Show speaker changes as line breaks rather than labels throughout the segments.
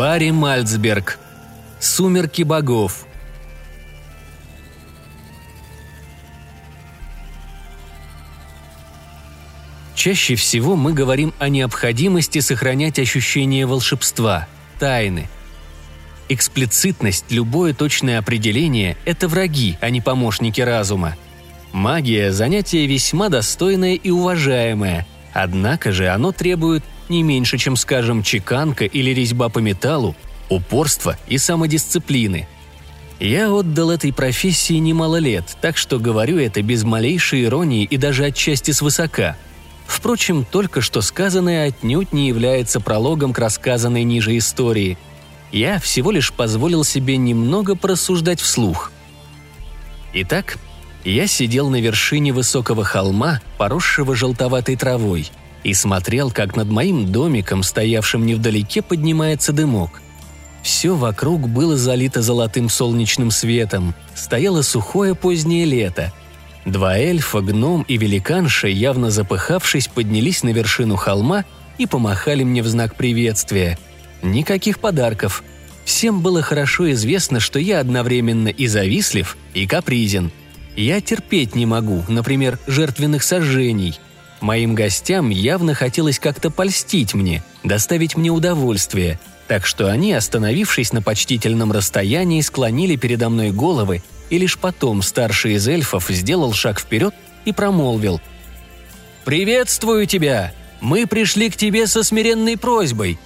Барри Мальцберг. Сумерки богов. Чаще всего мы говорим о необходимости сохранять ощущение волшебства, тайны. Эксплицитность, любое точное определение – это враги, а не помощники разума. Магия – занятие весьма достойное и уважаемое, однако же оно требует не меньше, чем, скажем, чеканка или резьба по металлу, упорства и самодисциплины. Я отдал этой профессии немало лет, так что говорю это без малейшей иронии и даже отчасти свысока – Впрочем, только что сказанное отнюдь не является прологом к рассказанной ниже истории. Я всего лишь позволил себе немного порассуждать вслух. Итак, я сидел на вершине высокого холма, поросшего желтоватой травой, и смотрел, как над моим домиком, стоявшим невдалеке, поднимается дымок. Все вокруг было залито золотым солнечным светом, стояло сухое позднее лето – Два эльфа, гном и великанша, явно запыхавшись, поднялись на вершину холма и помахали мне в знак приветствия. Никаких подарков. Всем было хорошо известно, что я одновременно и завистлив, и капризен. Я терпеть не могу, например, жертвенных сожжений. Моим гостям явно хотелось как-то польстить мне, доставить мне удовольствие, так что они, остановившись на почтительном расстоянии, склонили передо мной головы и лишь потом старший из эльфов сделал шаг вперед и промолвил. «Приветствую тебя! Мы пришли к тебе со смиренной просьбой.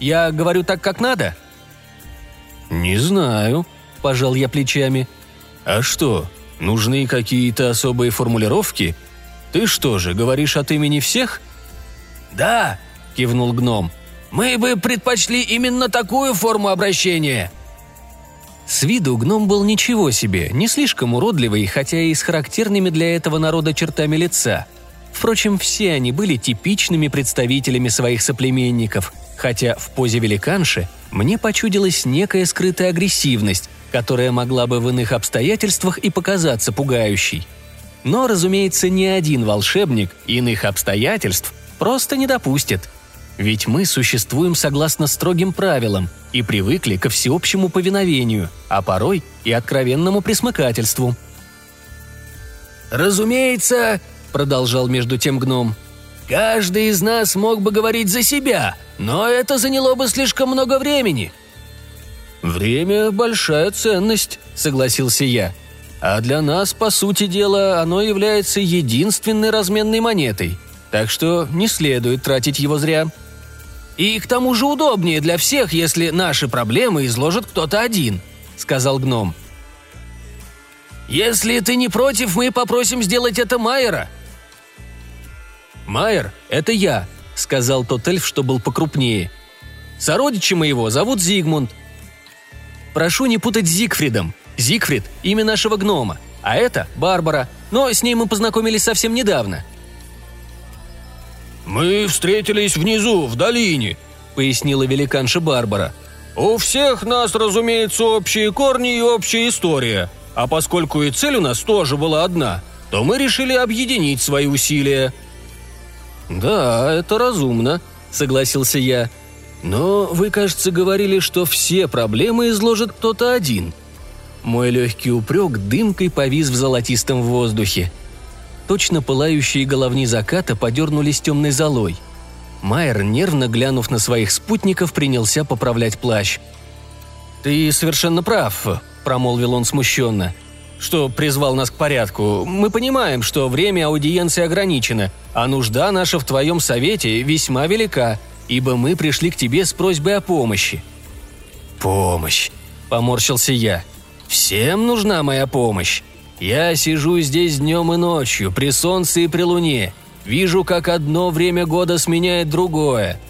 Я говорю так, как надо?» «Не знаю», – пожал я плечами. «А что, нужны какие-то особые формулировки? Ты что же, говоришь от имени всех?»
«Да», – кивнул гном. «Мы бы предпочли именно такую форму обращения»,
с виду гном был ничего себе, не слишком уродливый, хотя и с характерными для этого народа чертами лица. Впрочем, все они были типичными представителями своих соплеменников, хотя в позе великанши мне почудилась некая скрытая агрессивность, которая могла бы в иных обстоятельствах и показаться пугающей. Но, разумеется, ни один волшебник иных обстоятельств просто не допустит – ведь мы существуем согласно строгим правилам и привыкли ко всеобщему повиновению, а порой и откровенному присмыкательству.
«Разумеется», — продолжал между тем гном, — «каждый из нас мог бы говорить за себя, но это заняло бы слишком много времени».
«Время – большая ценность», — согласился я. «А для нас, по сути дела, оно является единственной разменной монетой, так что не следует тратить его зря».
И к тому же удобнее для всех, если наши проблемы изложит кто-то один», — сказал гном. «Если ты не против, мы попросим сделать это Майера».
«Майер — это я», — сказал тот эльф, что был покрупнее. «Сородича моего зовут Зигмунд. Прошу не путать с Зигфридом. Зигфрид — имя нашего гнома, а это Барбара, но с ней мы познакомились совсем недавно.
«Мы встретились внизу, в долине», — пояснила великанша Барбара. «У всех нас, разумеется, общие корни и общая история. А поскольку и цель у нас тоже была одна, то мы решили объединить свои усилия».
«Да, это разумно», — согласился я. «Но вы, кажется, говорили, что все проблемы изложит кто-то один». Мой легкий упрек дымкой повис в золотистом воздухе точно пылающие головни заката подернулись темной золой. Майер, нервно глянув на своих спутников, принялся поправлять плащ. «Ты совершенно прав», – промолвил он смущенно, – «что призвал нас к порядку. Мы понимаем, что время аудиенции ограничено, а нужда наша в твоем совете весьма велика, ибо мы пришли к тебе с просьбой о помощи».
«Помощь», – поморщился я.
«Всем нужна моя помощь. Я сижу здесь днем и ночью, при солнце и при луне. Вижу, как одно время года сменяет другое.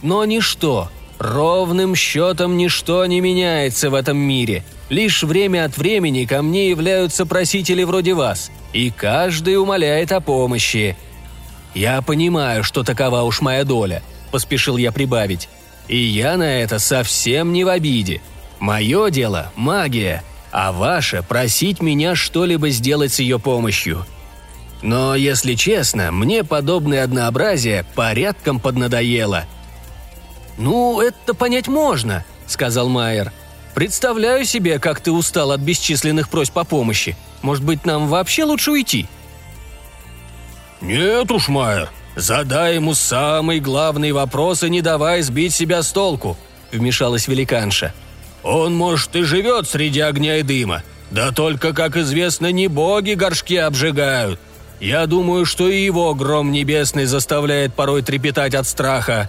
Но ничто, ровным счетом ничто не меняется в этом мире. Лишь время от времени ко мне являются просители вроде вас, и каждый умоляет о помощи. Я понимаю, что такова уж моя доля, поспешил я прибавить. И я на это совсем не в обиде. Мое дело – магия – а ваше – просить меня что-либо сделать с ее помощью. Но, если честно, мне подобное однообразие порядком поднадоело. «Ну, это понять можно», — сказал Майер. «Представляю себе, как ты устал от бесчисленных просьб о помощи. Может быть, нам вообще лучше уйти?»
«Нет уж, Майер, задай ему самый главный вопрос и не давай сбить себя с толку», — вмешалась великанша. «Он, может, и живет среди огня и дыма, да только, как известно, не боги горшки обжигают. Я думаю, что и его гром небесный заставляет порой трепетать от страха».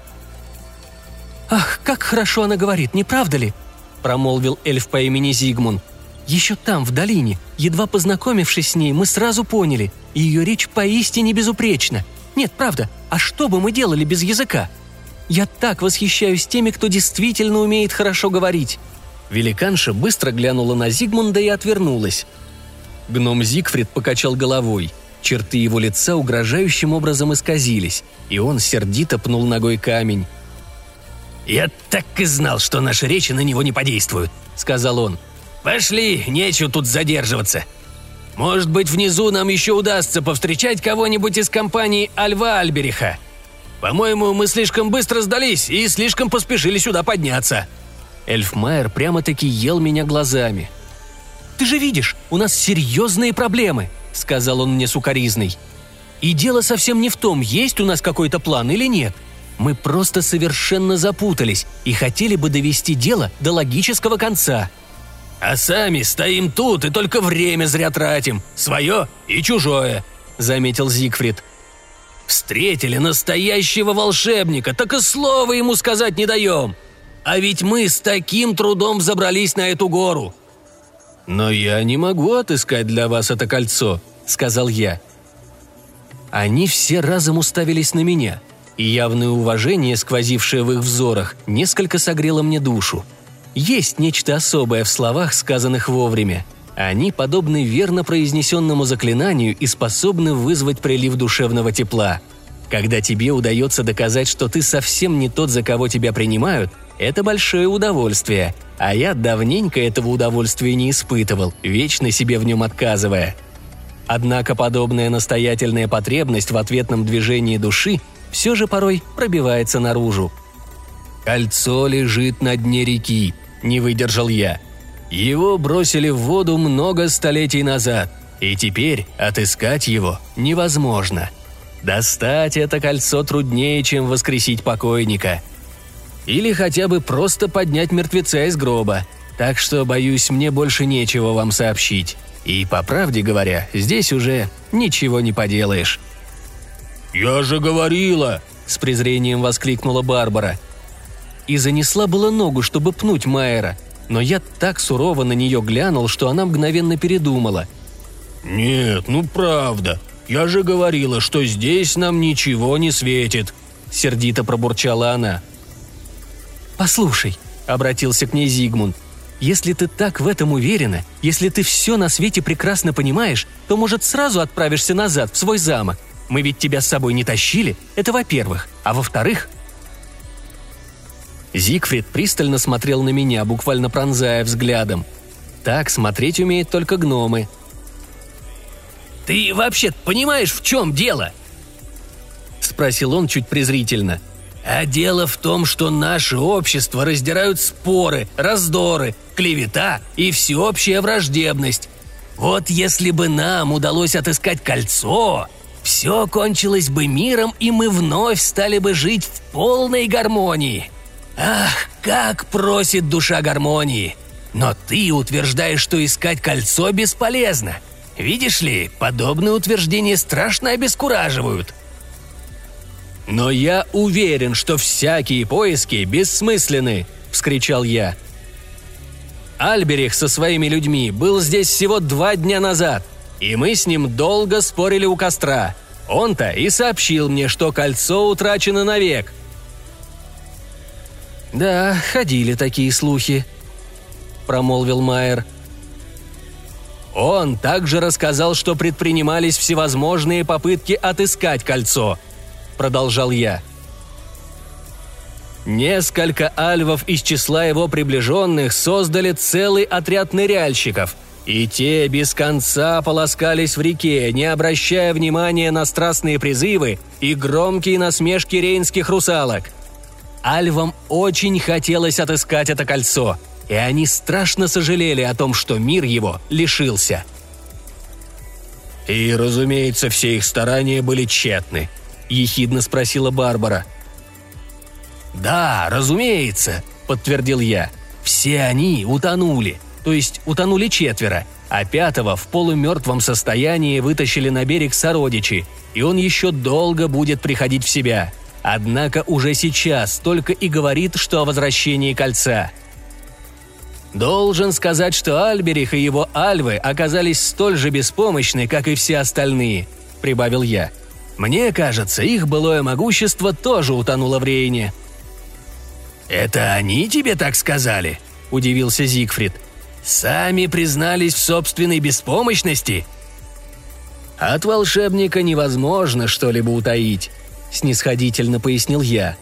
«Ах, как хорошо она говорит, не правда ли?» – промолвил эльф по имени Зигмун. «Еще там, в долине, едва познакомившись с ней, мы сразу поняли, ее речь поистине безупречна. Нет, правда, а что бы мы делали без языка? Я так восхищаюсь теми, кто действительно умеет хорошо говорить». Великанша быстро глянула на Зигмунда и отвернулась. Гном Зигфрид покачал головой. Черты его лица угрожающим образом исказились, и он сердито пнул ногой камень.
«Я так и знал, что наши речи на него не подействуют», — сказал он. «Пошли, нечего тут задерживаться. Может быть, внизу нам еще удастся повстречать кого-нибудь из компании Альва Альбериха. По-моему, мы слишком быстро сдались и слишком поспешили сюда подняться».
Эльфмайер прямо-таки ел меня глазами. «Ты же видишь, у нас серьезные проблемы», — сказал он мне сукоризный. «И дело совсем не в том, есть у нас какой-то план или нет. Мы просто совершенно запутались и хотели бы довести дело до логического конца.
А сами стоим тут и только время зря тратим, свое и чужое», — заметил Зигфрид. «Встретили настоящего волшебника, так и слова ему сказать не даем. А ведь мы с таким трудом забрались на эту гору».
«Но я не могу отыскать для вас это кольцо», — сказал я. Они все разом уставились на меня — и явное уважение, сквозившее в их взорах, несколько согрело мне душу. Есть нечто особое в словах, сказанных вовремя. Они подобны верно произнесенному заклинанию и способны вызвать прилив душевного тепла. Когда тебе удается доказать, что ты совсем не тот, за кого тебя принимают, это большое удовольствие, а я давненько этого удовольствия не испытывал, вечно себе в нем отказывая. Однако подобная настоятельная потребность в ответном движении души все же порой пробивается наружу. «Кольцо лежит на дне реки», — не выдержал я. «Его бросили в воду много столетий назад, и теперь отыскать его невозможно. Достать это кольцо труднее, чем воскресить покойника. Или хотя бы просто поднять мертвеца из гроба. Так что, боюсь, мне больше нечего вам сообщить. И, по правде говоря, здесь уже ничего не поделаешь.
«Я же говорила!» – с презрением воскликнула Барбара.
И занесла было ногу, чтобы пнуть Майера, но я так сурово на нее глянул, что она мгновенно передумала.
«Нет, ну правда. Я же говорила, что здесь нам ничего не светит», – сердито пробурчала она.
«Послушай», – обратился к ней Зигмунд, если ты так в этом уверена, если ты все на свете прекрасно понимаешь, то, может, сразу отправишься назад, в свой замок. Мы ведь тебя с собой не тащили, это во-первых. А во-вторых...» Зигфрид пристально смотрел на меня, буквально пронзая взглядом. Так смотреть умеют только гномы.
«Ты вообще понимаешь, в чем дело?»
Спросил он чуть презрительно.
«А дело в том, что наше общество раздирают споры, раздоры, клевета и всеобщая враждебность. Вот если бы нам удалось отыскать кольцо, все кончилось бы миром, и мы вновь стали бы жить в полной гармонии. Ах, как просит душа гармонии! Но ты утверждаешь, что искать кольцо бесполезно. Видишь ли, подобные утверждения страшно обескураживают.
«Но я уверен, что всякие поиски бессмысленны!» – вскричал я. Альберих со своими людьми был здесь всего два дня назад – и мы с ним долго спорили у костра. Он-то и сообщил мне, что кольцо утрачено навек. «Да, ходили такие слухи», — промолвил Майер. Он также рассказал, что предпринимались всевозможные попытки отыскать кольцо, продолжал я. Несколько альвов из числа его приближенных создали целый отряд ныряльщиков — и те без конца полоскались в реке, не обращая внимания на страстные призывы и громкие насмешки рейнских русалок. Альвам очень хотелось отыскать это кольцо, и они страшно сожалели о том, что мир его лишился.
«И, разумеется, все их старания были тщетны», — ехидно спросила Барбара.
«Да, разумеется», — подтвердил я. «Все они утонули, то есть утонули четверо, а пятого в полумертвом состоянии вытащили на берег сородичи, и он еще долго будет приходить в себя. Однако уже сейчас только и говорит, что о возвращении кольца. Должен сказать, что Альберих и его альвы оказались столь же беспомощны, как и все остальные, прибавил я. Мне кажется, их былое могущество тоже утонуло в Рейне.
«Это они тебе так сказали?» – удивился Зигфрид. «Сами признались в собственной беспомощности?»
«От волшебника невозможно что-либо утаить», – снисходительно пояснил я.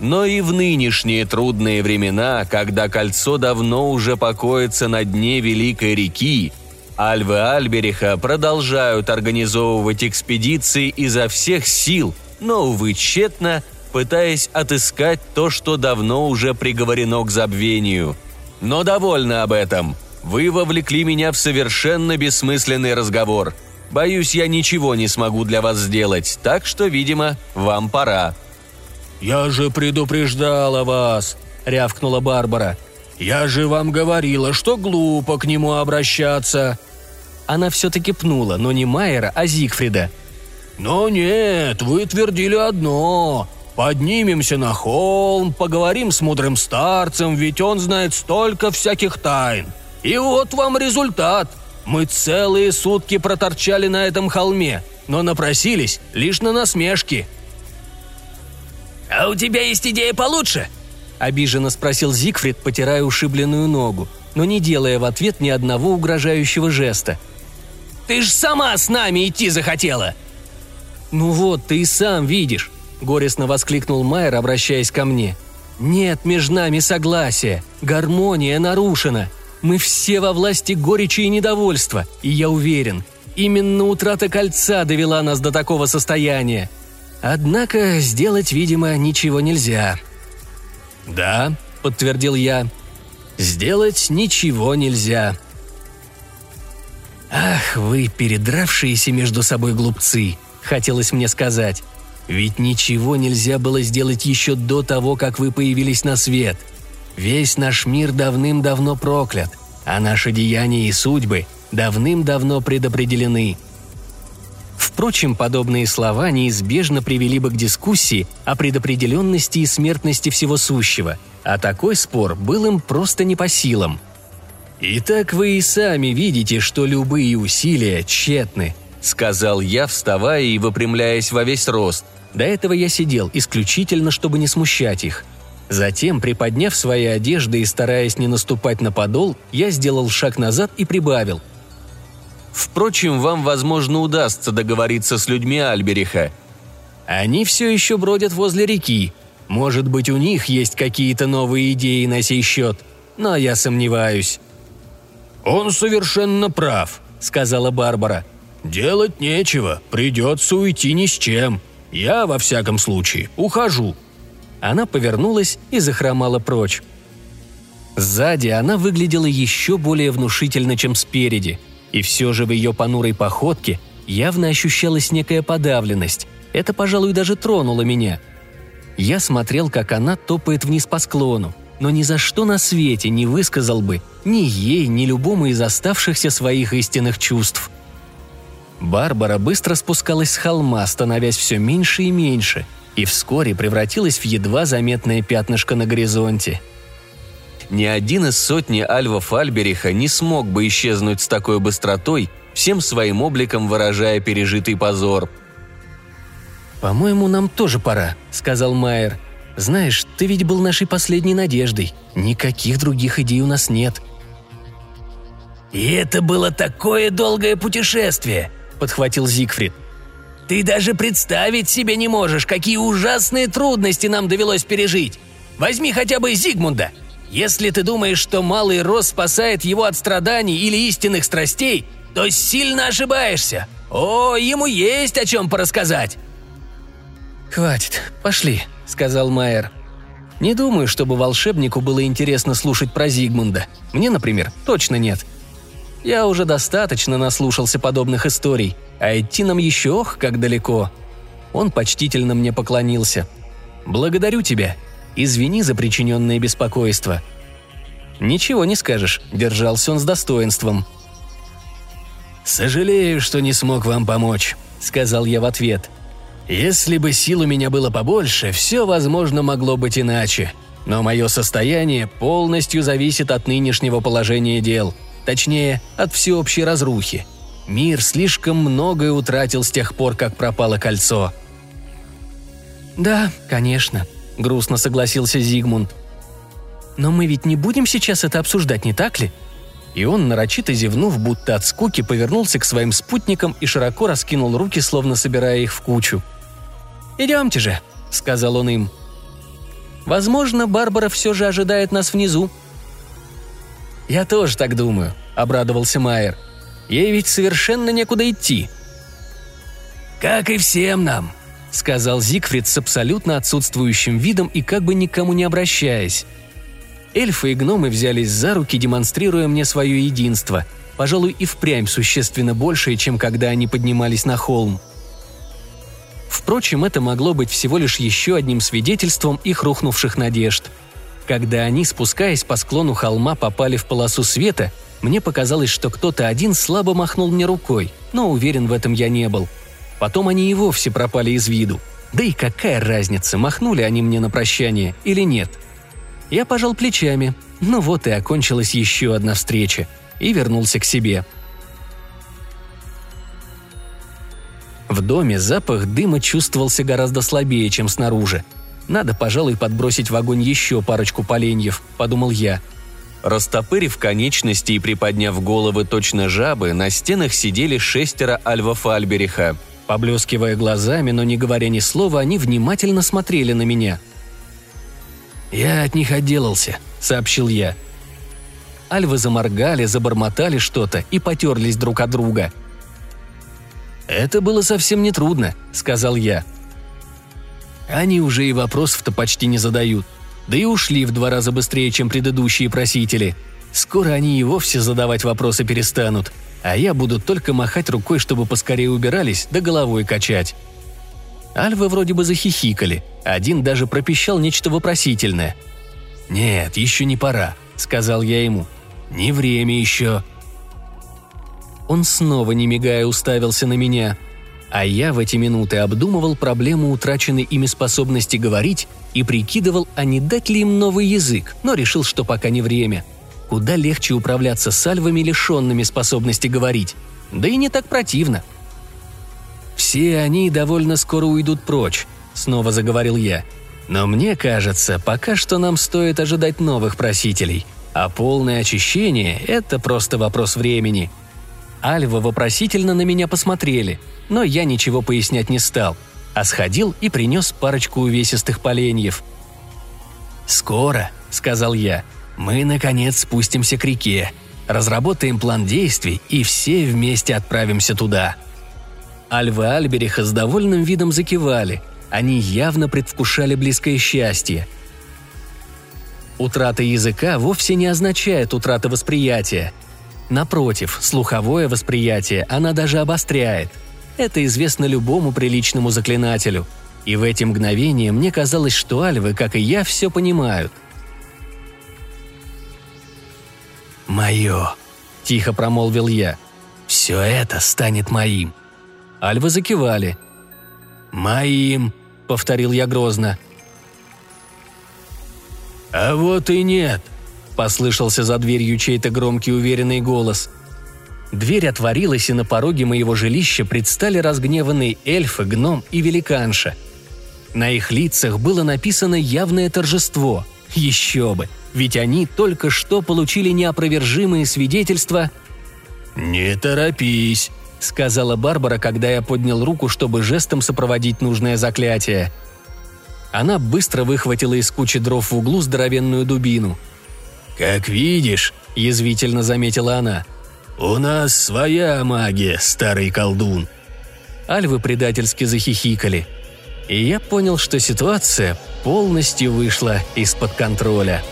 Но и в нынешние трудные времена, когда кольцо давно уже покоится на дне Великой реки, Альвы Альбериха продолжают организовывать экспедиции изо всех сил, но, увы, тщетно, пытаясь отыскать то, что давно уже приговорено к забвению. Но довольно об этом. Вы вовлекли меня в совершенно бессмысленный разговор – Боюсь, я ничего не смогу для вас сделать, так что, видимо, вам пора».
«Я же предупреждала вас», — рявкнула Барбара. «Я же вам говорила, что глупо к нему обращаться».
Она все-таки пнула, но не Майера, а Зигфрида.
«Но нет, вы твердили одно. Поднимемся на холм, поговорим с мудрым старцем, ведь он знает столько всяких тайн. И вот вам результат. Мы целые сутки проторчали на этом холме, но напросились лишь на насмешки».
«А у тебя есть идея получше?»
– обиженно спросил Зигфрид, потирая ушибленную ногу, но не делая в ответ ни одного угрожающего жеста.
«Ты ж сама с нами идти захотела!»
«Ну вот, ты и сам видишь», – горестно воскликнул Майер, обращаясь ко мне. «Нет между нами согласия, гармония нарушена», – мы все во власти горечи и недовольства, и я уверен, именно утрата кольца довела нас до такого состояния. Однако сделать, видимо, ничего нельзя. «Да», — подтвердил я, — «сделать ничего нельзя». «Ах, вы, передравшиеся между собой глупцы», — хотелось мне сказать. «Ведь ничего нельзя было сделать еще до того, как вы появились на свет. Весь наш мир давным-давно проклят, а наши деяния и судьбы давным-давно предопределены. Впрочем, подобные слова неизбежно привели бы к дискуссии о предопределенности и смертности всего сущего, а такой спор был им просто не по силам. «Итак вы и сами видите, что любые усилия тщетны», — сказал я, вставая и выпрямляясь во весь рост. До этого я сидел исключительно, чтобы не смущать их — Затем, приподняв свои одежды и стараясь не наступать на подол, я сделал шаг назад и прибавил.
«Впрочем, вам, возможно, удастся договориться с людьми Альбериха».
«Они все еще бродят возле реки. Может быть, у них есть какие-то новые идеи на сей счет, но я сомневаюсь».
«Он совершенно прав», — сказала Барбара. «Делать нечего, придется уйти ни с чем. Я, во всяком случае, ухожу».
Она повернулась и захромала прочь. Сзади она выглядела еще более внушительно, чем спереди, и все же в ее понурой походке явно ощущалась некая подавленность. Это, пожалуй, даже тронуло меня. Я смотрел, как она топает вниз по склону, но ни за что на свете не высказал бы ни ей, ни любому из оставшихся своих истинных чувств. Барбара быстро спускалась с холма, становясь все меньше и меньше – и вскоре превратилась в едва заметное пятнышко на горизонте.
Ни один из сотни альвов Альбериха не смог бы исчезнуть с такой быстротой, всем своим обликом выражая пережитый позор.
«По-моему, нам тоже пора», — сказал Майер. «Знаешь, ты ведь был нашей последней надеждой. Никаких других идей у нас нет».
«И это было такое долгое путешествие», — подхватил Зигфрид. Ты даже представить себе не можешь, какие ужасные трудности нам довелось пережить. Возьми хотя бы Зигмунда. Если ты думаешь, что малый рост спасает его от страданий или истинных страстей, то сильно ошибаешься. О, ему есть о чем порассказать.
«Хватит, пошли», — сказал Майер. Не думаю, чтобы волшебнику было интересно слушать про Зигмунда. Мне, например, точно нет. Я уже достаточно наслушался подобных историй, а идти нам еще ох, как далеко. Он почтительно мне поклонился. «Благодарю тебя. Извини за причиненное беспокойство». «Ничего не скажешь», — держался он с достоинством.
«Сожалею, что не смог вам помочь», — сказал я в ответ. «Если бы сил у меня было побольше, все, возможно, могло быть иначе. Но мое состояние полностью зависит от нынешнего положения дел, точнее, от всеобщей разрухи. Мир слишком многое утратил с тех пор, как пропало кольцо».
«Да, конечно», — грустно согласился Зигмунд. «Но мы ведь не будем сейчас это обсуждать, не так ли?» И он, нарочито зевнув, будто от скуки, повернулся к своим спутникам и широко раскинул руки, словно собирая их в кучу. «Идемте же», — сказал он им. «Возможно, Барбара все же ожидает нас внизу». «Я тоже так думаю», — обрадовался Майер. «Ей ведь совершенно некуда идти».
«Как и всем нам», — сказал Зигфрид с абсолютно отсутствующим видом и как бы никому не обращаясь.
Эльфы и гномы взялись за руки, демонстрируя мне свое единство, пожалуй, и впрямь существенно большее, чем когда они поднимались на холм. Впрочем, это могло быть всего лишь еще одним свидетельством их рухнувших надежд. Когда они, спускаясь по склону холма, попали в полосу света, мне показалось, что кто-то один слабо махнул мне рукой, но уверен в этом я не был. Потом они и вовсе пропали из виду. Да и какая разница, махнули они мне на прощание или нет – я пожал плечами. Ну вот и окончилась еще одна встреча. И вернулся к себе. В доме запах дыма чувствовался гораздо слабее, чем снаружи. Надо, пожалуй, подбросить в огонь еще парочку поленьев, подумал я.
Растопырив конечности и приподняв головы точно жабы, на стенах сидели шестеро альвов Альбериха.
Поблескивая глазами, но не говоря ни слова, они внимательно смотрели на меня –
«Я от них отделался», — сообщил я.
Альвы заморгали, забормотали что-то и потерлись друг от друга.
«Это было совсем нетрудно», — сказал я. Они уже и вопросов-то почти не задают. Да и ушли в два раза быстрее, чем предыдущие просители. Скоро они и вовсе задавать вопросы перестанут, а я буду только махать рукой, чтобы поскорее убирались, да головой качать.
Альвы вроде бы захихикали, один даже пропищал нечто вопросительное.
«Нет, еще не пора», — сказал я ему. «Не время еще».
Он снова, не мигая, уставился на меня. А я в эти минуты обдумывал проблему утраченной ими способности говорить и прикидывал, а не дать ли им новый язык, но решил, что пока не время. Куда легче управляться альвами, лишенными способности говорить. Да и не так противно. «Все они довольно скоро уйдут прочь», — снова заговорил я. «Но мне кажется, пока что нам стоит ожидать новых просителей, а полное очищение — это просто вопрос времени». Альва вопросительно на меня посмотрели, но я ничего пояснять не стал, а сходил и принес парочку увесистых поленьев.
«Скоро», — сказал я, — «мы, наконец, спустимся к реке, разработаем план действий и все вместе отправимся туда».
Альвы Альбериха с довольным видом закивали. Они явно предвкушали близкое счастье. Утрата языка вовсе не означает утрата восприятия. Напротив, слуховое восприятие она даже обостряет. Это известно любому приличному заклинателю. И в эти мгновения мне казалось, что альвы, как и я, все понимают.
«Мое», — тихо промолвил я. «Все это станет моим».
Альвы закивали.
«Моим», — повторил я грозно. «А вот и нет», — послышался за дверью чей-то громкий уверенный голос.
Дверь отворилась, и на пороге моего жилища предстали разгневанные эльфы, гном и великанша. На их лицах было написано явное торжество. Еще бы, ведь они только что получили неопровержимые свидетельства
«Не торопись», —
сказала Барбара, когда я поднял руку, чтобы жестом сопроводить нужное заклятие. Она быстро выхватила из кучи дров в углу здоровенную дубину.
«Как видишь», — язвительно заметила она, — «у нас своя магия, старый колдун».
Альвы предательски захихикали. И я понял, что ситуация полностью вышла из-под контроля.